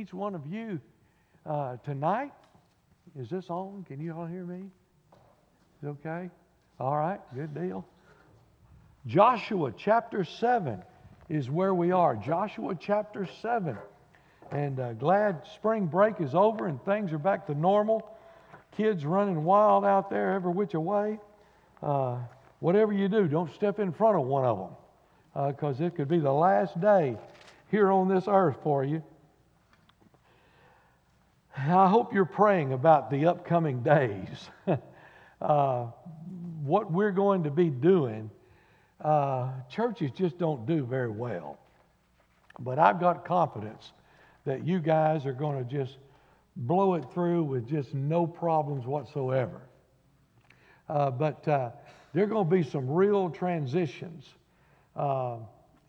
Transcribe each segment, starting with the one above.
each one of you uh, tonight. Is this on? Can you all hear me? Is okay? All right, good deal. Joshua chapter 7 is where we are. Joshua chapter 7. And uh, glad spring break is over and things are back to normal. Kids running wild out there every which way. Uh, whatever you do, don't step in front of one of them because uh, it could be the last day here on this earth for you. I hope you're praying about the upcoming days. uh, what we're going to be doing, uh, churches just don't do very well. But I've got confidence that you guys are going to just blow it through with just no problems whatsoever. Uh, but uh, there are going to be some real transitions uh,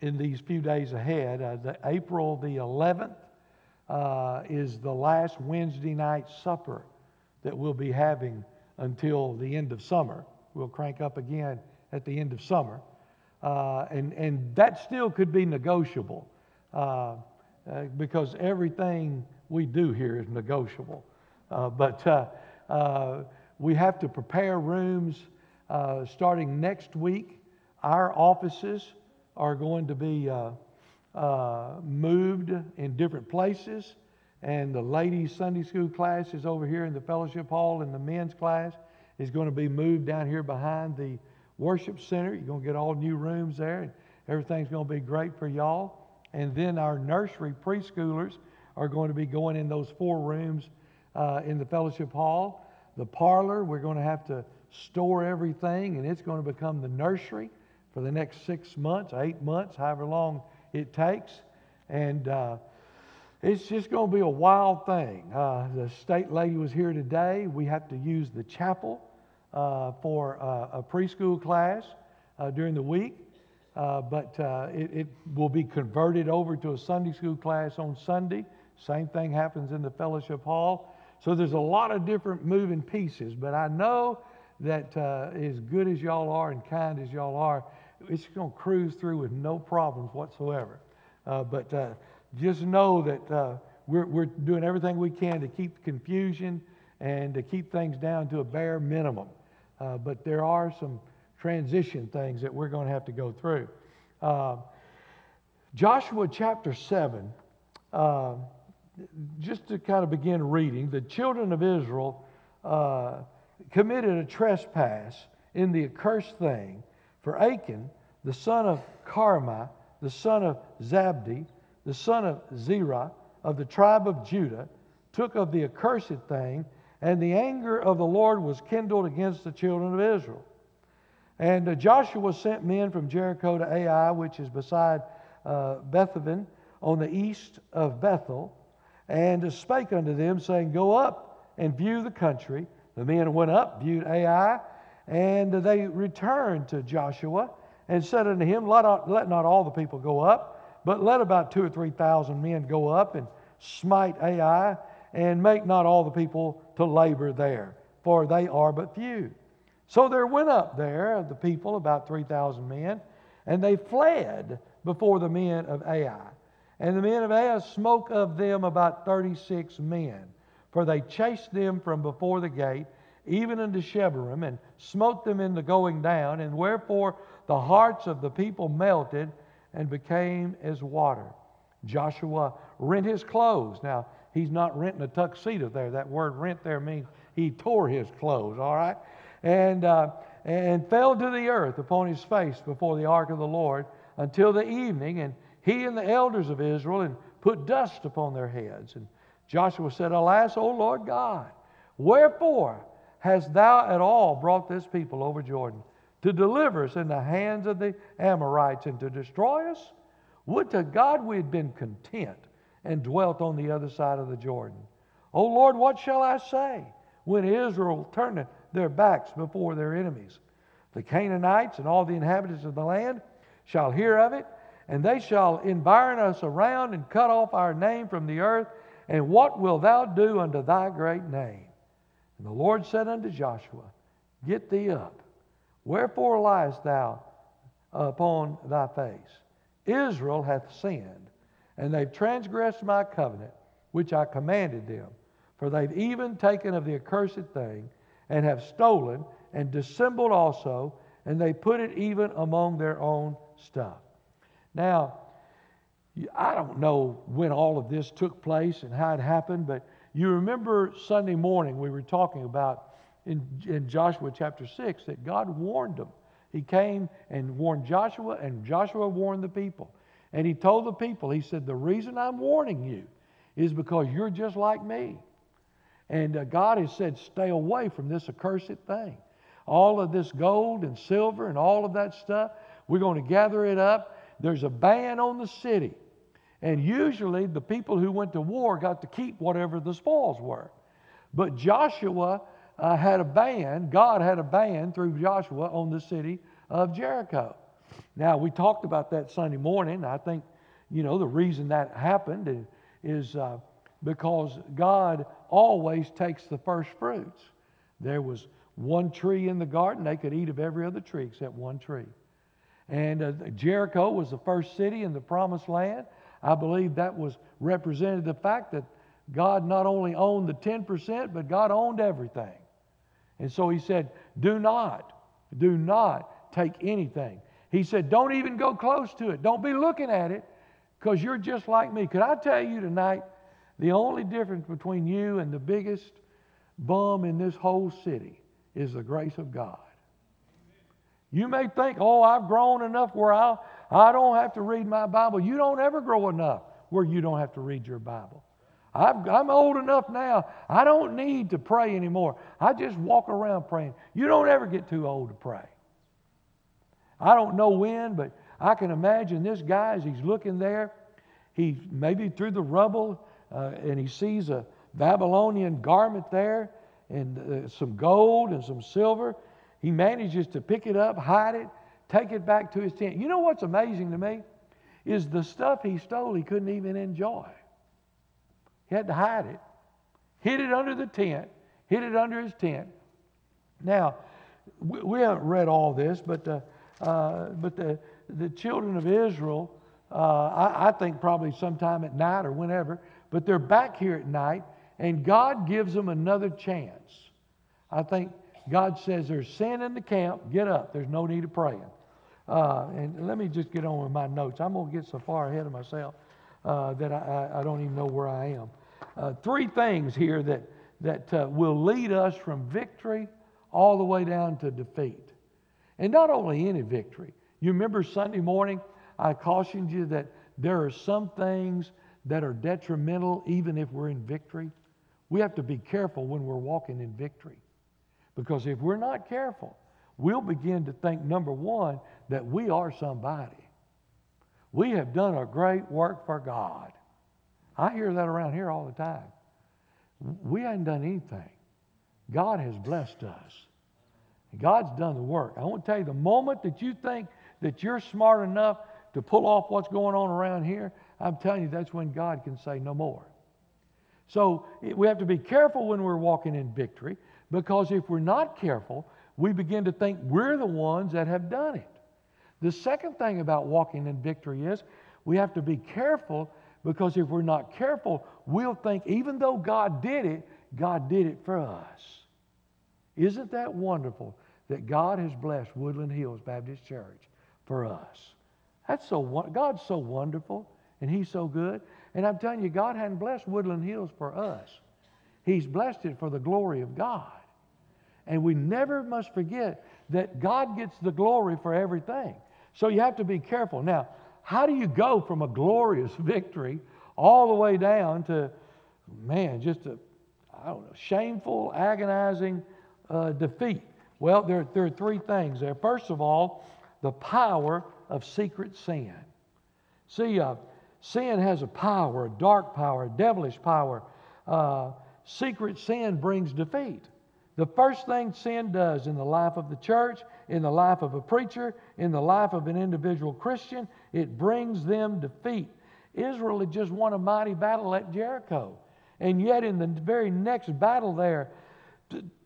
in these few days ahead. Uh, the April the 11th uh, is the last Wednesday night supper that we'll be having until the end of summer. We'll crank up again at the end of summer. Uh, and, and that still could be negotiable uh, uh because everything we do here is negotiable. Uh, but uh, we have to prepare rooms starting next week. Our offices are going to be uh, moved in different places. And the ladies' Sunday school class is over here in the fellowship hall, and the men's class is going to be moved down here behind the worship center. You're going to get all new rooms there, and everything's going to be great for y'all. And then our nursery preschoolers are going to be going in those four rooms uh, in the fellowship hall. The parlor, we're going to have to store everything, and it's going to become the nursery for the next six months, eight months, however long it takes. And uh, it's just going to be a wild thing. Uh, the state lady was here today. We have to use the chapel uh, for uh, a preschool class uh, during the week. Uh, but it, it, will be converted over to a Sunday school class on Sunday. Same thing happens in the fellowship hall. So there's a lot of different moving pieces. But I know that as good as y'all are and kind as y'all are, it's going to cruise through with no problems whatsoever. Uh, but uh, just know that uh, we're, we're doing everything we can to keep confusion and to keep things down to a bare minimum. Uh, but there are some transition things that we're going to have to go through. Uh, Joshua chapter 7, uh, just to kind of begin reading, the children of Israel committed a trespass in the accursed thing for Achan, the son of Carmi, the son of Zabdi, the son of Zerah, of the tribe of Judah, took of the accursed thing, and the anger of the Lord was kindled against the children of Israel. And uh, Joshua sent men from Jericho to Ai, which is beside uh, Bethaven, on the east of Bethel, and spake unto them, saying, Go up and view the country. The men went up, viewed Ai, and they returned to Joshua and said unto him, let not, let not all the people go up, but let about two or three thousand men go up and smite Ai, and make not all the people to labor there, for they are but few. So there went up there the people, about 3,000 men, and they fled before the men of Ai. And the men of Ai smote of them about 36 men, for they chased them from before the gate even unto Shebarim, and smote them in the going down, and wherefore the hearts of the people melted and became as water. Joshua rent his clothes. Now, he's not renting a tuxedo there. That word rent there means he tore his clothes, all right? And, uh, and fell to the earth upon his face before the ark of the Lord until the evening, and he and the elders of Israel, and put dust upon their heads. And Joshua said, Alas, O Lord God, wherefore hast thou at all brought this people over Jordan to deliver us in the hands of the Amorites and to destroy us? Would to God we had been content and dwelt on the other side of the Jordan. O Lord, what shall I say when Israel turneth their backs before their enemies? The Canaanites and all the inhabitants of the land shall hear of it, and they shall environ us around and cut off our name from the earth. And what wilt thou do unto thy great name? And the Lord said unto Joshua, Get thee up. Wherefore liest thou upon thy face? Israel hath sinned, and they've transgressed my covenant, which I commanded them. For they've even taken of the accursed thing, and have stolen, and dissembled also, and they put it even among their own stuff. Now, I don't know when all of this took place and how it happened, but you remember Sunday morning we were talking about in, in Joshua chapter 6 that God warned them. He came and warned Joshua, and Joshua warned the people. And he told the people, he said, The reason I'm warning you is because you're just like me. And uh, God has said, Stay away from this accursed thing. All of this gold and silver and all of that stuff, we're going to gather it up. There's a ban on the city. And usually the people who went to war got to keep whatever the spoils were. But Joshua uh, had a ban, God had a ban through Joshua on the city of Jericho. Now, we talked about that Sunday morning. I think, you know, the reason that happened is, uh, because God always takes the first fruits. There was one tree in the garden, they could eat of every other tree except one tree. And uh, Jericho was the first city in the promised land. I believe that was represented the fact that God not only owned the 10%, but God owned everything. And so he said, Do not, do not take anything. He said, Don't even go close to it. Don't be looking at it because you're just like me. Could I tell you tonight, the only difference between you and the biggest bum in this whole city is the grace of God. You may think, oh, I've grown enough where I'll, I don't have to read my Bible. You don't ever grow enough where you don't have to read your Bible. i am old enough now. I don't need to pray anymore. I just walk around praying. You don't ever get too old to pray. I don't know when, but I can imagine this guy as he's looking there. He maybe through the rubble, uh, and he sees a Babylonian garment there, and uh, some gold and some silver. He manages to pick it up, hide it, take it back to his tent. You know what's amazing to me? Is the stuff he stole he couldn't even enjoy. He had to hide it, hid it under the tent, hid it under his tent. Now, we, haven't read all this, but, uh, uh, but the, the children of Israel, uh, I, I think probably sometime at night or whenever, but they're back here at night, and God gives them another chance. I think God says there's sin in the camp, get up. There's no need of praying. Uh, and let me just get on with my notes. I'm going to get so far ahead of myself uh, that I, I, don't even know where I am. Uh, three things here that, that uh, will lead us from victory all the way down to defeat. And not only any victory. You remember Sunday morning, I cautioned you that there are some things that are detrimental even if we're in victory. We have to be careful when we're walking in victory. Because if we're not careful, we'll begin to think, number one, that we are somebody. We have done a great work for God. I hear that around here all the time. We haven't done anything. God has blessed us. God's done the work. I want to tell you, the moment that you think that you're smart enough to pull off what's going on around here, I'm telling you, that's when God can say no more. So we have to be careful when we're walking in victory because if we're not careful, we begin to think we're the ones that have done it. The second thing about walking in victory is we have to be careful because if we're not careful, we'll think even though God did it, God did it for us. Isn't that wonderful that God has blessed Woodland Hills Baptist Church for us? That's so God's so wonderful and He's so good. And I'm telling you, God hadn't blessed Woodland Hills for us. He's blessed it for the glory of God. And we never must forget that God gets the glory for everything. So you have to be careful. Now, how do you go from a glorious victory all the way down to, man, just a, I don't know, shameful, agonizing uh, defeat? Well, there, there are three things there. First of all, the power of secret sin. See, uh, sin has a power, a dark power, a devilish power. Uh, secret sin brings defeat. The first thing sin does in the life of the church, in the life of a preacher, in the life of an individual Christian, it brings them defeat. Israel had just won a mighty battle at Jericho. And yet, in the very next battle there,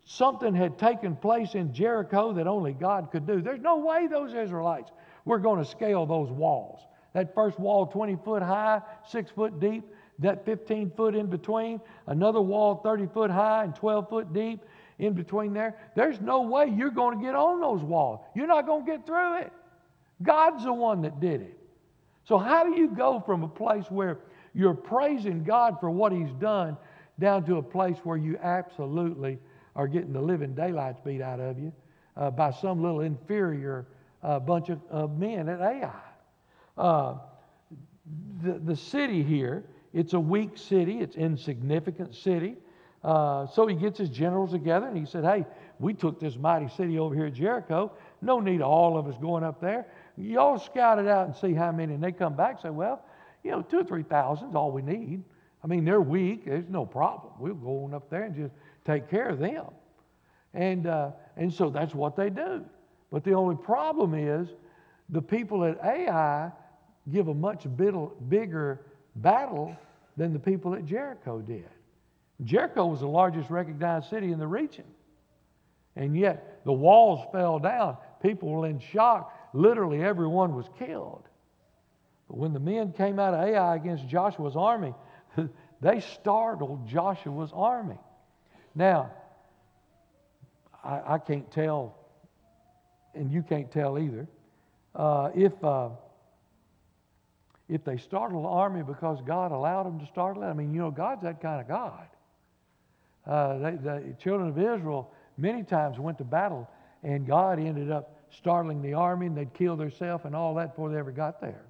something had taken place in Jericho that only God could do. There's no way those Israelites were going to scale those walls. That first wall, 20 foot high, six foot deep, that 15 foot in between, another wall 30 foot high and 12 foot deep in between there. There's no way you're going to get on those walls. You're not going to get through it. God's the one that did it. So, how do you go from a place where you're praising God for what He's done down to a place where you absolutely are getting the living daylights beat out of you uh, by some little inferior uh, bunch of, men at Ai? Uh, the, the city here, it's a weak city, it's insignificant city. Uh, so he gets his generals together and he said, Hey, we took this mighty city over here at Jericho. No need of all of us going up there. Y'all scout it out and see how many. And they come back and say, Well, you know, two or three thousand is all we need. I mean, they're weak. There's no problem. We'll go on up there and just take care of them. And, uh, and so that's what they do. But the only problem is the people at Ai give a much bigger battle than the people at Jericho did. Jericho was the largest recognized city in the region. And yet the walls fell down. People were in shock. Literally everyone was killed. But when the men came out of Ai against Joshua's army, they startled Joshua's army. Now, I, I can't tell, and you can't tell either, uh, if, uh, if they startled the army because God allowed them to startle it. I mean, you know, God's that kind of God. Uh, the children of Israel many times went to battle, and God ended up startling the army, and they'd kill themselves and all that before they ever got there.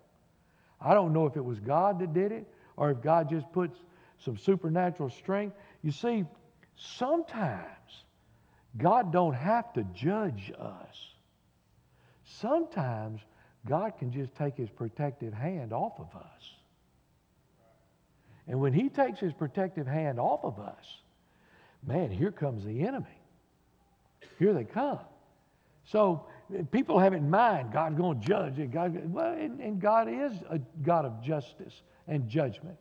I don't know if it was God that did it or if God just puts some supernatural strength. You see, sometimes God don't have to judge us. Sometimes God can just take his protective hand off of us. And when he takes his protective hand off of us, man, here comes the enemy. Here they come. So people have it in mind God's going to judge it. God, well, and, and God is a God of justice and judgment.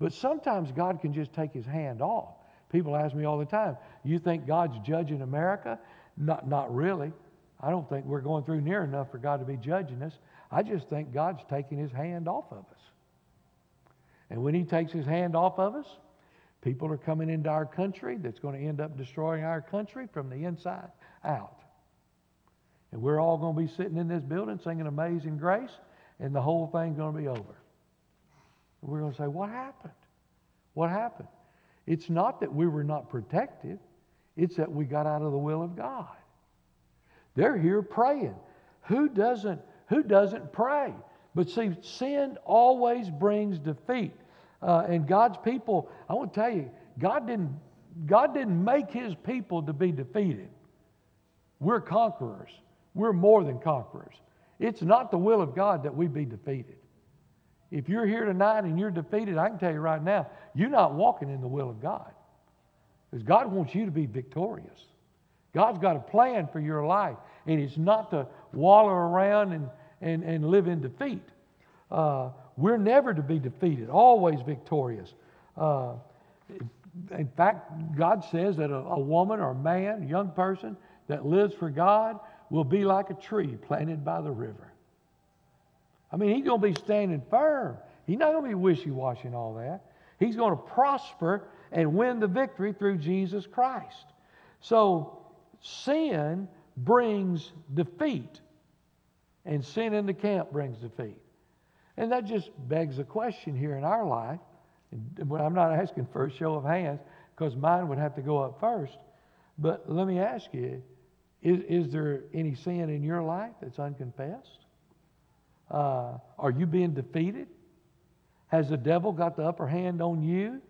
But sometimes God can just take his hand off. People ask me all the time, you think God's judging America? Not, not really. I don't think we're going through near enough for God to be judging us. I just think God's taking his hand off of us. And when he takes his hand off of us, people are coming into our country that's going to end up destroying our country from the inside out. And we're all going to be sitting in this building singing Amazing Grace, and the whole thing's going to be over. We're going to say, What happened? What happened? It's not that we were not protected, it's that we got out of the will of God. They're here praying. Who doesn't, who doesn't pray? But see, sin always brings defeat. Uh, and God's people, I want to tell you, God didn't, God didn't make his people to be defeated. We're conquerors. We're more than conquerors. It's not the will of God that we be defeated. If you're here tonight and you're defeated, I can tell you right now, you're not walking in the will of God. Because God wants you to be victorious. God's got a plan for your life, and it's not to wallow around and, and, and live in defeat. Uh, we're never to be defeated, always victorious. Uh, in fact, God says that a, a woman or a man, young person that lives for God will be like a tree planted by the river. I mean, he's going to be standing firm. He's not going to be wishy washy and all that. He's going to prosper and win the victory through Jesus Christ. So, sin brings defeat, and sin in the camp brings defeat. And that just begs a question here in our life. I'm not asking for a show of hands because mine would have to go up first. But let me ask you is, is there any sin in your life that's unconfessed? Uh, are you being defeated? Has the devil got the upper hand on you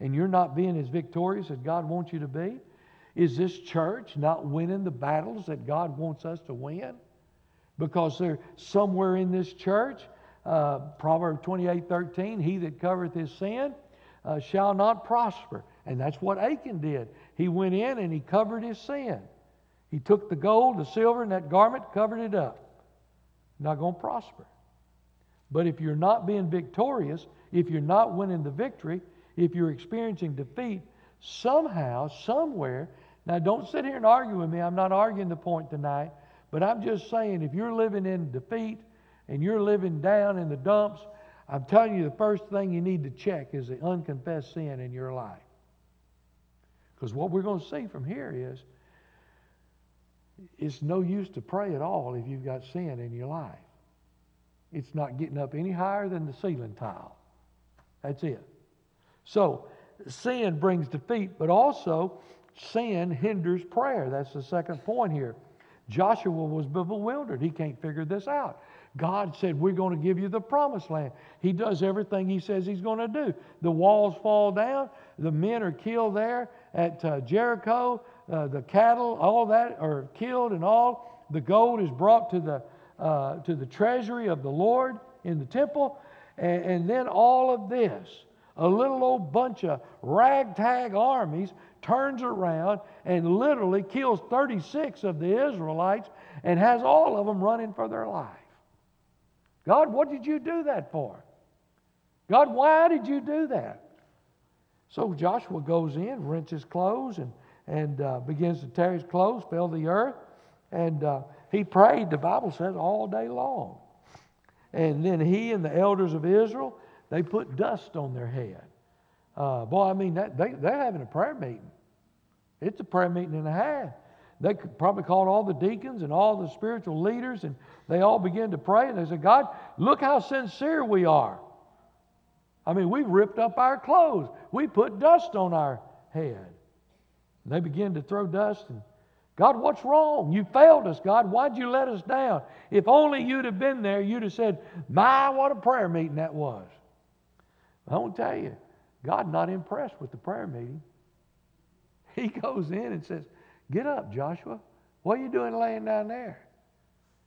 and you're not being as victorious as God wants you to be? Is this church not winning the battles that God wants us to win? Because they're somewhere in this church, uh, Proverbs 28 13, he that covereth his sin uh, shall not prosper. And that's what Achan did. He went in and he covered his sin. He took the gold, the silver, and that garment, covered it up not going to prosper. But if you're not being victorious, if you're not winning the victory, if you're experiencing defeat, somehow, somewhere, now don't sit here and argue with me. I'm not arguing the point tonight, but I'm just saying if you're living in defeat and you're living down in the dumps, I'm telling you, the first thing you need to check is the unconfessed sin in your life. Because what we're going to see from here is it's no use to pray at all if you've got sin in your life. It's not getting up any higher than the ceiling tile. That's it. So, sin brings defeat, but also sin hinders prayer. That's the second point here. Joshua was bewildered. He can't figure this out. God said, We're going to give you the promised land. He does everything He says He's going to do. The walls fall down, the men are killed there at uh, Jericho, uh, the cattle, all that are killed, and all. The gold is brought to the, uh, to the treasury of the Lord in the temple. And, and then all of this, a little old bunch of ragtag armies turns around and literally kills 36 of the Israelites and has all of them running for their life. God, what did you do that for? God, why did you do that? So Joshua goes in, rents his clothes, and, and uh, begins to tear his clothes, fill the earth. And uh, he prayed, the Bible says, all day long. And then he and the elders of Israel, they put dust on their head. Uh, boy, I mean, that, they, they're having a prayer meeting. It's a prayer meeting and a half. They probably called all the deacons and all the spiritual leaders, and they all began to pray. And they said, God, look how sincere we are. I mean, we ripped up our clothes, we put dust on our head. And they began to throw dust and God, what's wrong? You failed us, God. Why'd you let us down? If only you'd have been there, you'd have said, My, what a prayer meeting that was. I won't tell you, God not impressed with the prayer meeting. He goes in and says, Get up, Joshua. What are you doing laying down there?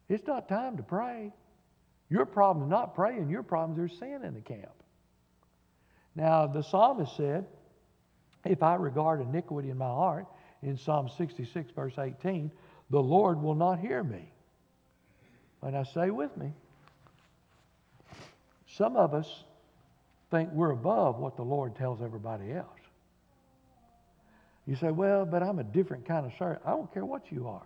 It's not time to pray. Your problem is not praying, your problem is there's sin in the camp. Now, the psalmist said, If I regard iniquity in my heart, in Psalm 66, verse 18, the Lord will not hear me. And I say with me, some of us think we're above what the Lord tells everybody else. You say, well, but I'm a different kind of servant. I don't care what you are.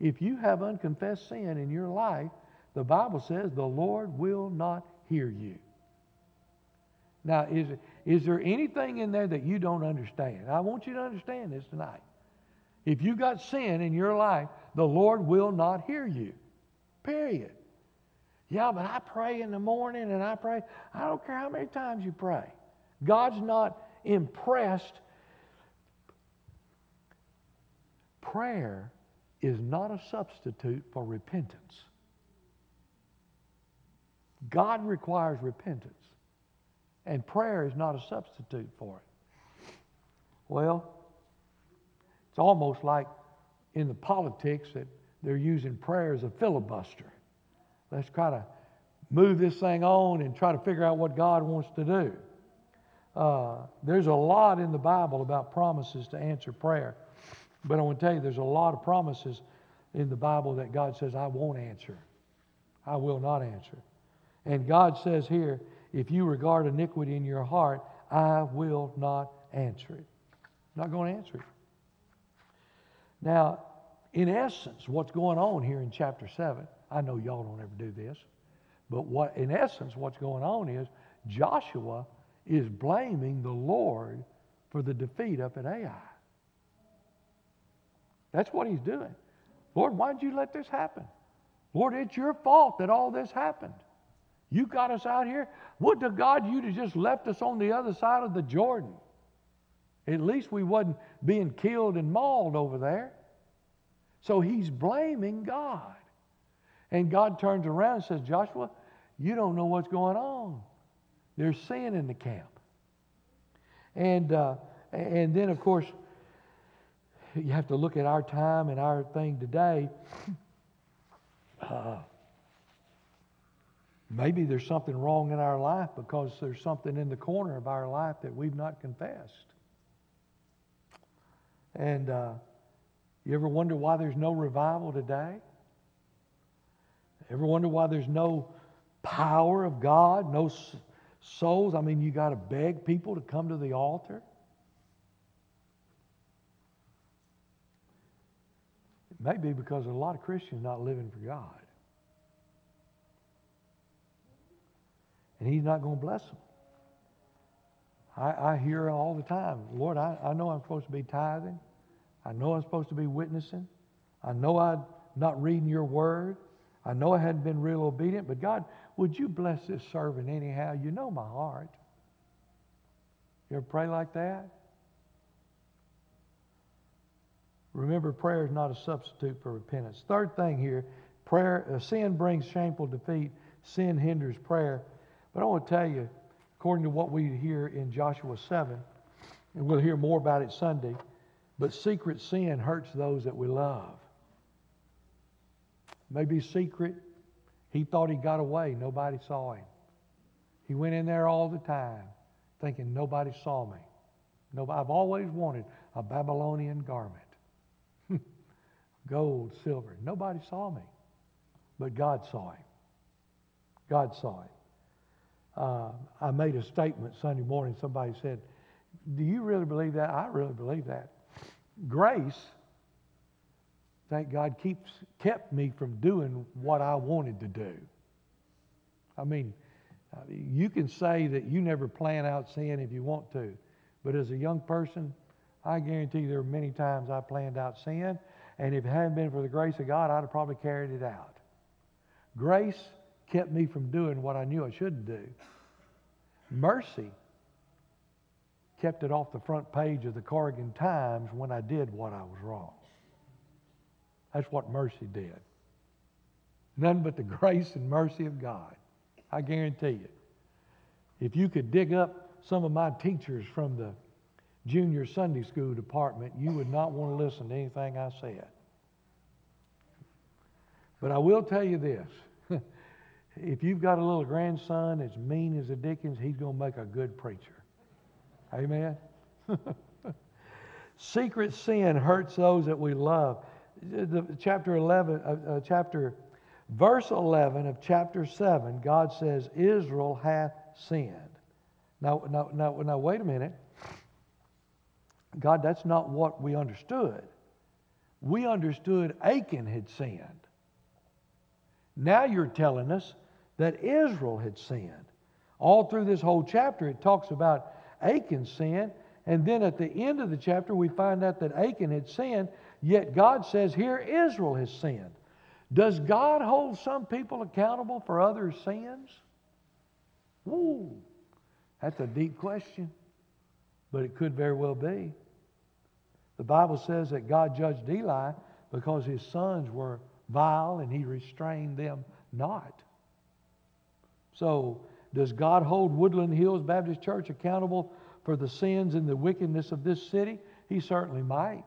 If you have unconfessed sin in your life, the Bible says the Lord will not hear you. Now, is, is there anything in there that you don't understand? I want you to understand this tonight. If you've got sin in your life, the Lord will not hear you. Period. Yeah, but I pray in the morning and I pray. I don't care how many times you pray. God's not impressed. Prayer is not a substitute for repentance. God requires repentance. And prayer is not a substitute for it. Well, it's almost like in the politics that they're using prayer as a filibuster. Let's try to move this thing on and try to figure out what God wants to do. Uh, there's a lot in the Bible about promises to answer prayer. But I want to tell you, there's a lot of promises in the Bible that God says, I won't answer. I will not answer. And God says here, if you regard iniquity in your heart, I will not answer it. I'm not going to answer it. Now, in essence, what's going on here in chapter 7, I know y'all don't ever do this, but what in essence what's going on is Joshua is blaming the Lord for the defeat up at Ai. That's what he's doing. Lord, why did you let this happen? Lord, it's your fault that all this happened. You got us out here. Would to God you'd have just left us on the other side of the Jordan. At least we wasn't being killed and mauled over there. So he's blaming God. And God turns around and says, Joshua, you don't know what's going on. There's sin in the camp. And, uh, and then, of course, you have to look at our time and our thing today. Uh, Maybe there's something wrong in our life because there's something in the corner of our life that we've not confessed. And uh, you ever wonder why there's no revival today? Ever wonder why there's no power of God, no souls? I mean, you got to beg people to come to the altar. It may be because a lot of Christians not living for God. and He's not going to bless them. I, I hear all the time, Lord, I, I know I'm supposed to be tithing. I know I'm supposed to be witnessing. I know I'm not reading your word. I know I hadn't been real obedient, but God, would you bless this servant anyhow? You know my heart. You ever pray like that? Remember, prayer is not a substitute for repentance. Third thing here, prayer, uh, sin brings shameful defeat. Sin hinders prayer. But I want to tell you, according to what we hear in Joshua 7, and we'll hear more about it Sunday, but secret sin hurts those that we love. Maybe secret. He thought he got away. Nobody saw him. He went in there all the time thinking nobody saw me. Nobody, I've always wanted a Babylonian garment gold, silver. Nobody saw me, but God saw him. God saw him. Uh, I made a statement Sunday morning. Somebody said, Do you really believe that? I really believe that. Grace, thank God, keeps, kept me from doing what I wanted to do. I mean, uh, you can say that you never plan out sin if you want to, but as a young person, I guarantee there were many times I planned out sin, and if it hadn't been for the grace of God, I'd have probably carried it out. Grace kept me from doing what I knew I shouldn't do. Mercy kept it off the front page of the Corrigan Times when I did what I was wrong. That's what mercy did. None but the grace and mercy of God. I guarantee you. If you could dig up some of my teachers from the junior Sunday school department, you would not want to listen to anything I said. But I will tell you this if you've got a little grandson as mean as a Dickens, he's going to make a good preacher. Amen? Secret sin hurts those that we love. The, chapter 11, uh, uh, chapter, verse 11 of chapter 7, God says, Israel hath sinned. Now, now, now, now, wait a minute. God, that's not what we understood. We understood Achan had sinned. Now you're telling us that Israel had sinned. All through this whole chapter, it talks about Achan's sin. And then at the end of the chapter, we find out that Achan had sinned, yet God says here Israel has sinned. Does God hold some people accountable for others' sins? Ooh, that's a deep question, but it could very well be. The Bible says that God judged Eli because his sons were vile and he restrained them not. So, does God hold Woodland Hills Baptist Church accountable for the sins and the wickedness of this city? He certainly might.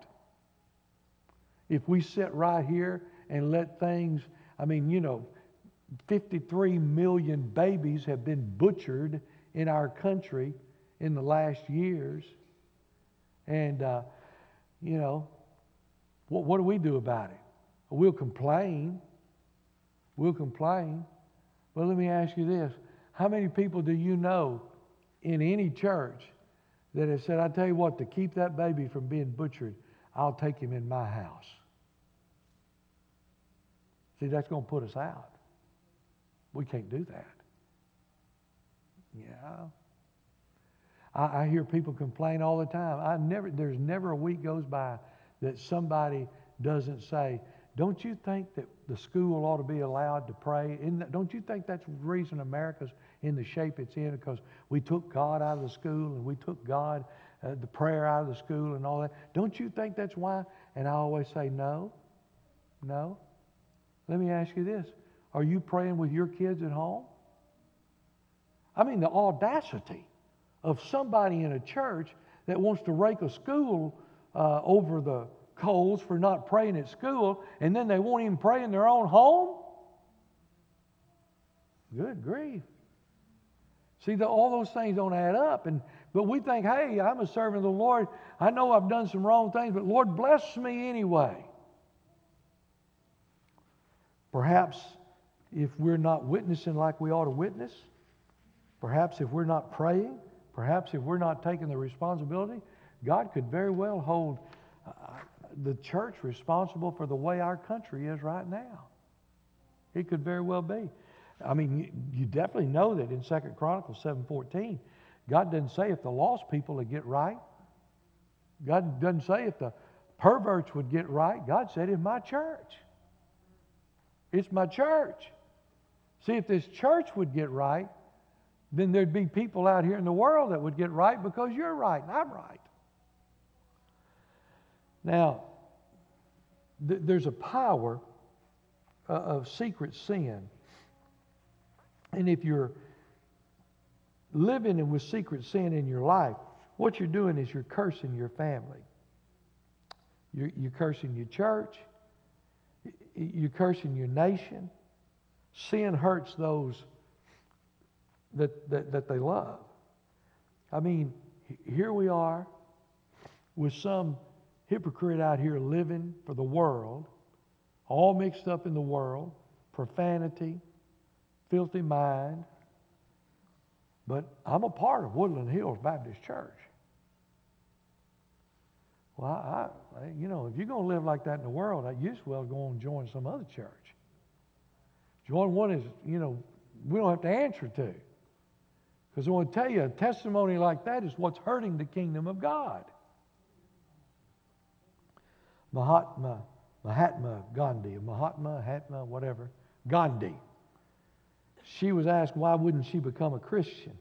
If we sit right here and let things, I mean, you know, 53 million babies have been butchered in our country in the last years. And, uh, you know, what, what do we do about it? We'll complain. We'll complain. But let me ask you this How many people do you know in any church that have said, I tell you what, to keep that baby from being butchered, I'll take him in my house? See, that's going to put us out. We can't do that. Yeah. I, I, hear people complain all the time. I never, there's never a week goes by that somebody doesn't say, don't you think that the school ought to be allowed to pray? That, don't you think that's the reason America's in the shape it's in? Because we took God out of the school and we took God, uh, the prayer out of the school and all that. Don't you think that's why? And I always say, no, no. Let me ask you this Are you praying with your kids at home? I mean, the audacity of somebody in a church that wants to rake a school uh, over the coals for not praying at school, and then they won't even pray in their own home? Good grief. See, the, all those things don't add up. And, but we think, hey, I'm a servant of the Lord. I know I've done some wrong things, but Lord, bless me anyway. Perhaps if we're not witnessing like we ought to witness, perhaps if we're not praying, perhaps if we're not taking the responsibility, God could very well hold uh, the church responsible for the way our country is right now. It could very well be. I mean, you, you definitely know that in Second Chronicles 7.14, God doesn't say if the lost people would get right. God doesn't say if the perverts would get right. God said, in my church. It's my church. See, if this church would get right, then there'd be people out here in the world that would get right because you're right and I'm right. Now, th- there's a power uh, of secret sin. And if you're living with secret sin in your life, what you're doing is you're cursing your family. You're, you're cursing your church. You're cursing your nation. Sin hurts those that, that, that they love. I mean, here we are with some hypocrite out here living for the world, all mixed up in the world, profanity, filthy mind. But I'm a part of Woodland Hills Baptist Church. Well, I, I, you know, if you're going to live like that in the world, you as well go and join some other church. Join one is, you know, we don't have to answer to. Because I want to tell you, a testimony like that is what's hurting the kingdom of God. Mahatma, Mahatma Gandhi, Mahatma, Hatma, whatever, Gandhi. She was asked why wouldn't she become a Christian?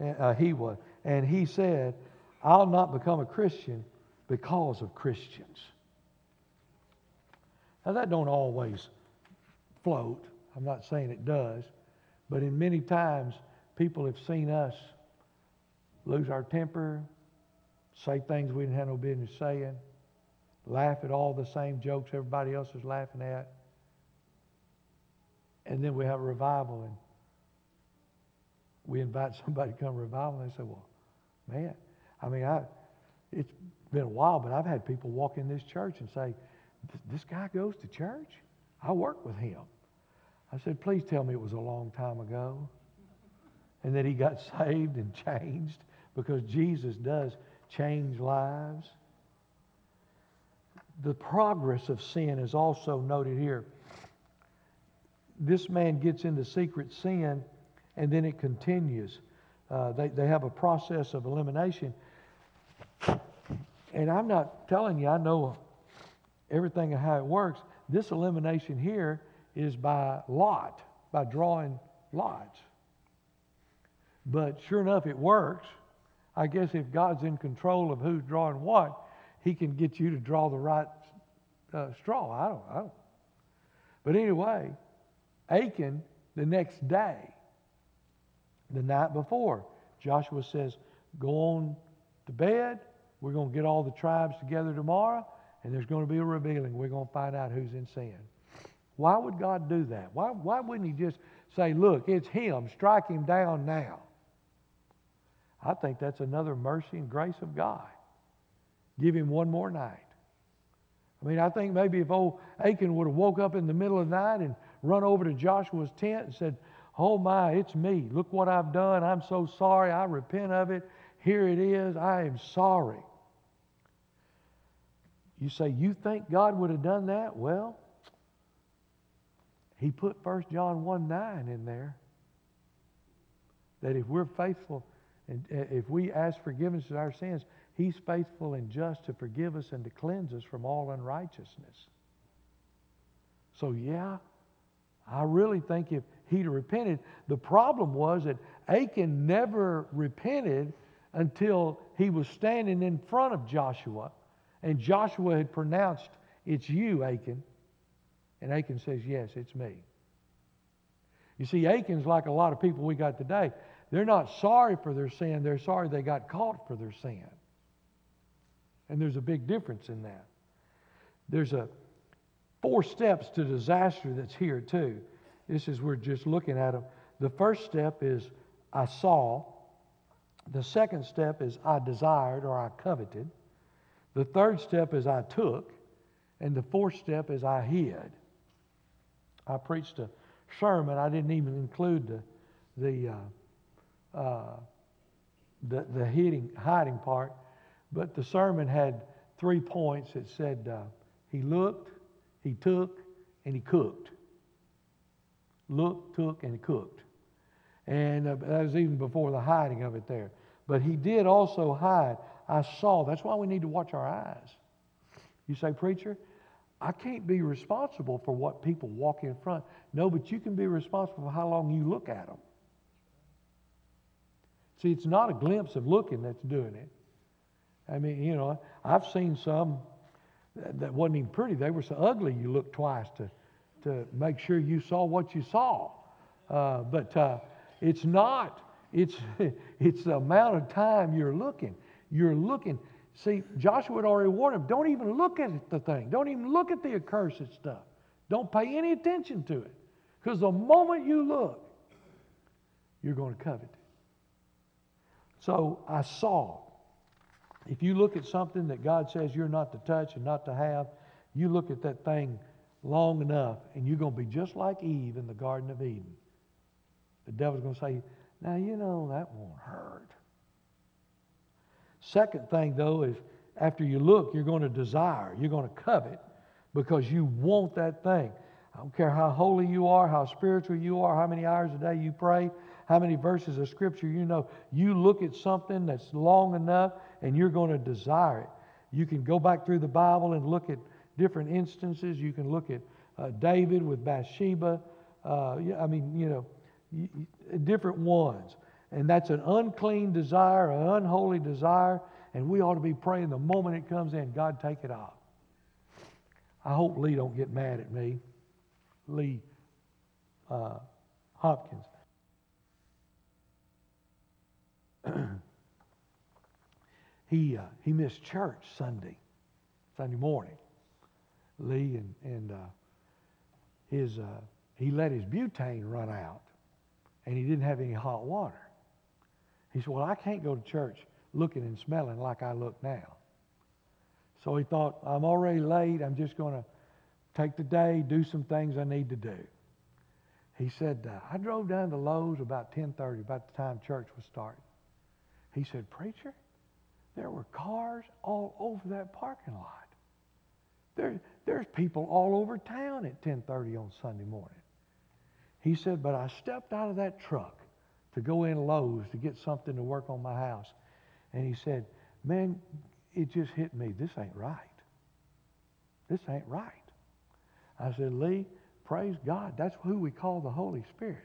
Uh, he was, and he said, "I'll not become a Christian because of Christians." Now that don't always float. I'm not saying it does, but in many times people have seen us lose our temper, say things we didn't have no business saying laugh at all the same jokes everybody else is laughing at. And then we have a revival and we invite somebody to come to revival and they say, well, man, I mean, I, it's been a while, but I've had people walk in this church and say, this guy goes to church? I work with him. I said, please tell me it was a long time ago and that he got saved and changed because Jesus does change lives the progress of sin is also noted here. This man gets into secret sin and then it continues. Uh, they, they have a process of elimination. And I'm not telling you, I know everything of how it works. This elimination here is by lot, by drawing lots. But sure enough, it works. I guess if God's in control of who's drawing what, he can get you to draw the right uh, straw. I don't, I don't. But anyway, Achan, the next day, the night before, Joshua says, Go on to bed. We're going to get all the tribes together tomorrow, and there's going to be a revealing. We're going to find out who's in sin. Why would God do that? Why, why wouldn't He just say, Look, it's Him, strike Him down now? I think that's another mercy and grace of God. Give him one more night. I mean, I think maybe if old Achan would have woke up in the middle of the night and run over to Joshua's tent and said, Oh my, it's me. Look what I've done. I'm so sorry. I repent of it. Here it is. I am sorry. You say, You think God would have done that? Well, He put 1 John 1 9 in there. That if we're faithful and if we ask forgiveness of our sins, He's faithful and just to forgive us and to cleanse us from all unrighteousness. So, yeah, I really think if he'd repented, the problem was that Achan never repented until he was standing in front of Joshua, and Joshua had pronounced, It's you, Achan. And Achan says, Yes, it's me. You see, Achan's like a lot of people we got today. They're not sorry for their sin, they're sorry they got caught for their sin. And there's a big difference in that. There's a four steps to disaster that's here too. This is we're just looking at them. The first step is I saw. The second step is I desired or I coveted. The third step is I took. And the fourth step is I hid. I preached a sermon. I didn't even include the, the, uh, uh, the, the hiding, hiding part. But the sermon had three points. It said uh, he looked, he took, and he cooked. looked, took, and cooked. And uh, that was even before the hiding of it there. But he did also hide. I saw. That's why we need to watch our eyes. You say, Preacher, I can't be responsible for what people walk in front. No, but you can be responsible for how long you look at them. See, it's not a glimpse of looking that's doing it. I mean, you know, I've seen some that wasn't even pretty. They were so ugly you looked twice to, to make sure you saw what you saw. Uh, but uh, it's not. It's, it's the amount of time you're looking. You're looking. See, Joshua had already warned him don't even look at the thing. Don't even look at the accursed stuff. Don't pay any attention to it. Because the moment you look, you're going to covet it. So I saw. If you look at something that God says you're not to touch and not to have, you look at that thing long enough and you're going to be just like Eve in the Garden of Eden. The devil's going to say, now, you know, that won't hurt. Second thing, though, is after you look, you're going to desire, you're going to covet because you want that thing. I don't care how holy you are, how spiritual you are, how many hours a day you pray, how many verses of scripture you know. You look at something that's long enough and you're going to desire it. You can go back through the Bible and look at different instances. You can look at uh, David with Bathsheba. Uh, I mean, you know, different ones. And that's an unclean desire, an unholy desire, and we ought to be praying the moment it comes in, God, take it off. I hope Lee don't get mad at me. Lee uh, Hopkins. he, uh, he missed church Sunday, Sunday morning. Lee and, and uh, his, uh, he let his butane run out and he didn't have any hot water. He said, Well, I can't go to church looking and smelling like I look now. So he thought, I'm already late. I'm just going to take the day, do some things I need to do. He said, uh, I drove down to Lowe's about 10:30, about the time church was starting. He said, Preacher, there were cars all over that parking lot. There, there's people all over town at 10:30 on Sunday morning. He said, But I stepped out of that truck to go in Lowe's to get something to work on my house. And he said, Man, it just hit me. This ain't right. This ain't right. I said, Lee, praise God. That's who we call the Holy Spirit.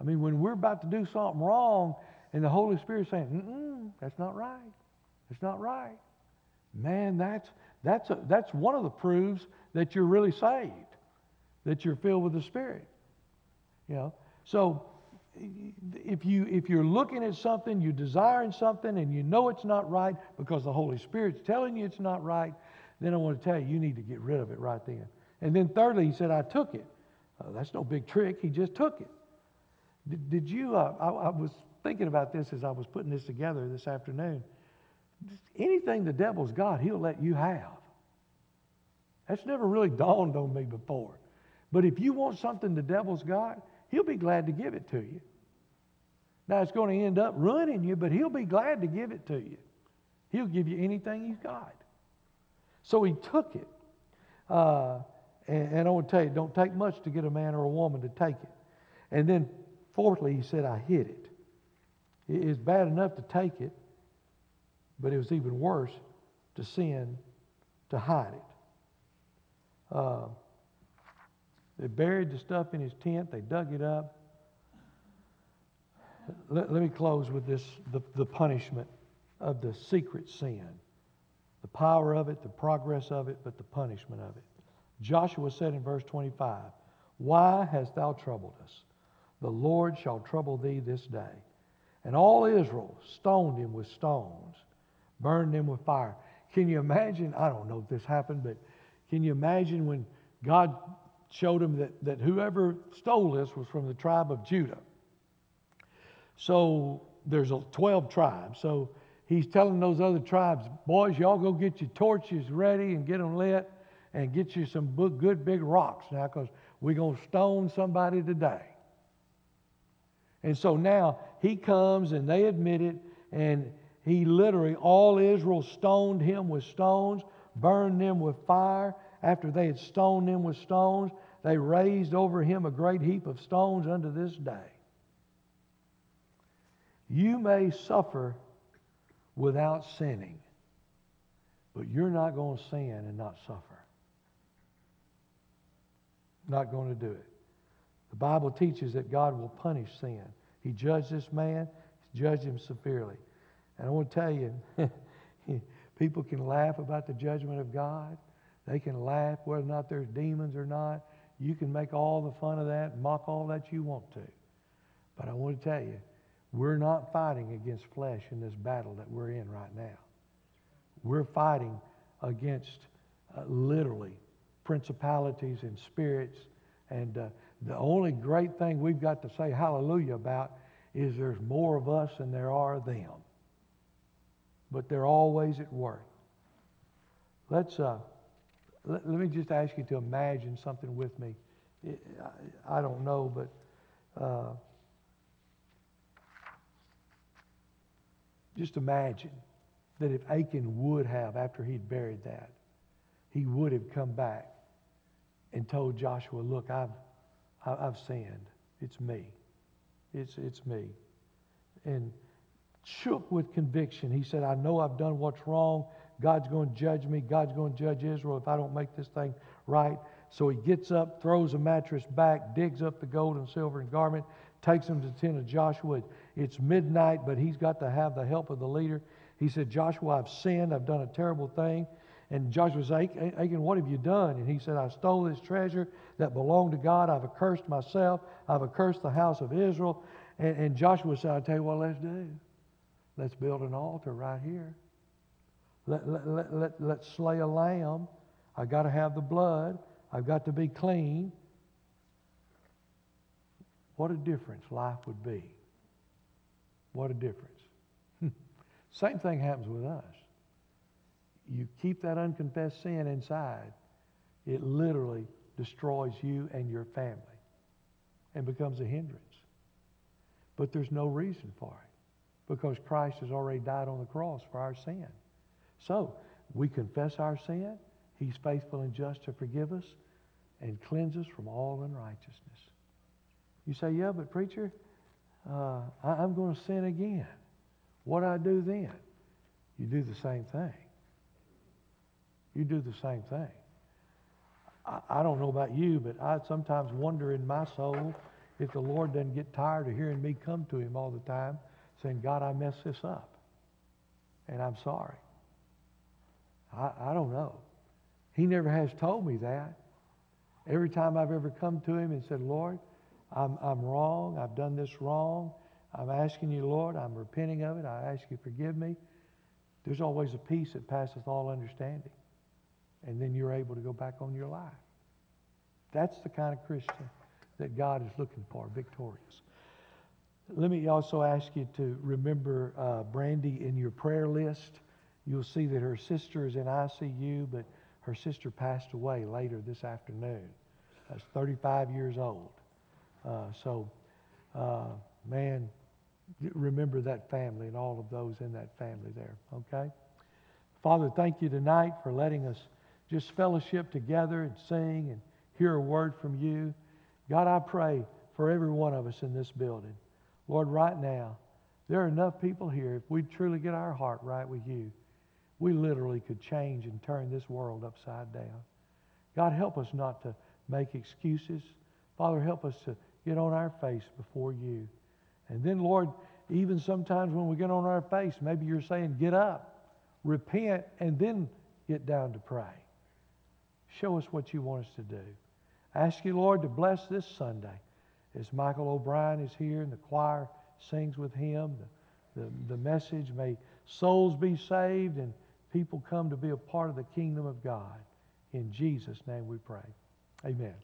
I mean, when we're about to do something wrong and the Holy Spirit saying, that's not right. It's not right. Man, that's, that's, a, that's one of the proofs that you're really saved, that you're filled with the Spirit. You know, so if you if you're looking at something, you're desiring something, and you know it's not right because the Holy Spirit's telling you it's not right, then I want to tell you you need to get rid of it right then. And then thirdly, he said, "I took it." Uh, that's no big trick. He just took it. Did, did you? Uh, I, I was thinking about this as I was putting this together this afternoon. Anything the devil's got, he'll let you have. That's never really dawned on me before. But if you want something the devil's got, He'll be glad to give it to you. Now, it's going to end up ruining you, but He'll be glad to give it to you. He'll give you anything He's got. So He took it. Uh, and, and I want to tell you, don't take much to get a man or a woman to take it. And then, fourthly, He said, I hid it. It's bad enough to take it, but it was even worse to sin, to hide it. Uh, they buried the stuff in his tent, they dug it up. Let, let me close with this the, the punishment of the secret sin. The power of it, the progress of it, but the punishment of it. Joshua said in verse 25, Why hast thou troubled us? The Lord shall trouble thee this day. And all Israel stoned him with stones, burned him with fire. Can you imagine? I don't know if this happened, but can you imagine when God showed him that, that whoever stole this was from the tribe of Judah. So there's a 12 tribes. So he's telling those other tribes, boys, y'all go get your torches ready and get them lit and get you some good big rocks now because we're going to stone somebody today. And so now he comes and they admit it, and he literally, all Israel stoned him with stones, burned them with fire. After they had stoned them with stones, they raised over him a great heap of stones unto this day. You may suffer without sinning, but you're not going to sin and not suffer. Not going to do it. The Bible teaches that God will punish sin. He judged this man, He judged him severely. And I want to tell you, people can laugh about the judgment of God. They can laugh whether or not there's demons or not. You can make all the fun of that, mock all that you want to. But I want to tell you, we're not fighting against flesh in this battle that we're in right now. We're fighting against uh, literally principalities and spirits. And uh, the only great thing we've got to say hallelujah about is there's more of us than there are them. But they're always at work. Let's, uh, let, let me just ask you to imagine something with me. I, I don't know, but uh, just imagine that if Achan would have, after he'd buried that, he would have come back and told Joshua, Look, I've, I've sinned. It's me. It's, it's me. And shook with conviction, he said, I know I've done what's wrong. God's going to judge me. God's going to judge Israel if I don't make this thing right. So he gets up, throws a mattress back, digs up the gold and silver and garment, takes them to the tent of Joshua. It's midnight, but he's got to have the help of the leader. He said, Joshua, I've sinned. I've done a terrible thing. And Joshua said, Achan, what have you done? And he said, I stole this treasure that belonged to God. I've accursed myself. I've accursed the house of Israel. And, and Joshua said, I'll tell you what let's do. Let's build an altar right here. Let, let, let, let, let's slay a lamb. I've got to have the blood. I've got to be clean. What a difference life would be. What a difference. Same thing happens with us. You keep that unconfessed sin inside, it literally destroys you and your family and becomes a hindrance. But there's no reason for it because Christ has already died on the cross for our sin. So we confess our sin. He's faithful and just to forgive us and cleanse us from all unrighteousness. You say, yeah, but preacher, uh, I, am going to sin again. What do I do then? You do the same thing. You do the same thing. I, I don't know about you, but I sometimes wonder in my soul if the Lord doesn't get tired of hearing me come to him all the time saying, God, I messed this up. And I'm sorry. I, I don't know. He never has told me that. Every time I've ever come to him and said, Lord, I'm, I'm wrong. I've done this wrong. I'm asking you, Lord, I'm repenting of it. I ask you, forgive me. There's always a peace that passeth all understanding. And then you're able to go back on your life. That's the kind of Christian that God is looking for, victorious. Let me also ask you to remember uh, Brandy in your prayer list. You'll see that her sister is in ICU, but her sister passed away later this afternoon. That's 35 years old. Uh, so, uh, man, remember that family and all of those in that family there, okay? Father, thank you tonight for letting us just fellowship together and sing and hear a word from you. God, I pray for every one of us in this building. Lord, right now, there are enough people here, if we truly get our heart right with you, we literally could change and turn this world upside down. God, help us not to make excuses. Father, help us to get on our face before you. And then, Lord, even sometimes when we get on our face, maybe you're saying, get up, repent, and then get down to pray. Show us what you want us to do. ask you, Lord, to bless this Sunday as Michael O'Brien is here and the choir sings with him. The, the, the message may souls be saved and people come to be a part of the kingdom of God. In Jesus' name we pray. Amen.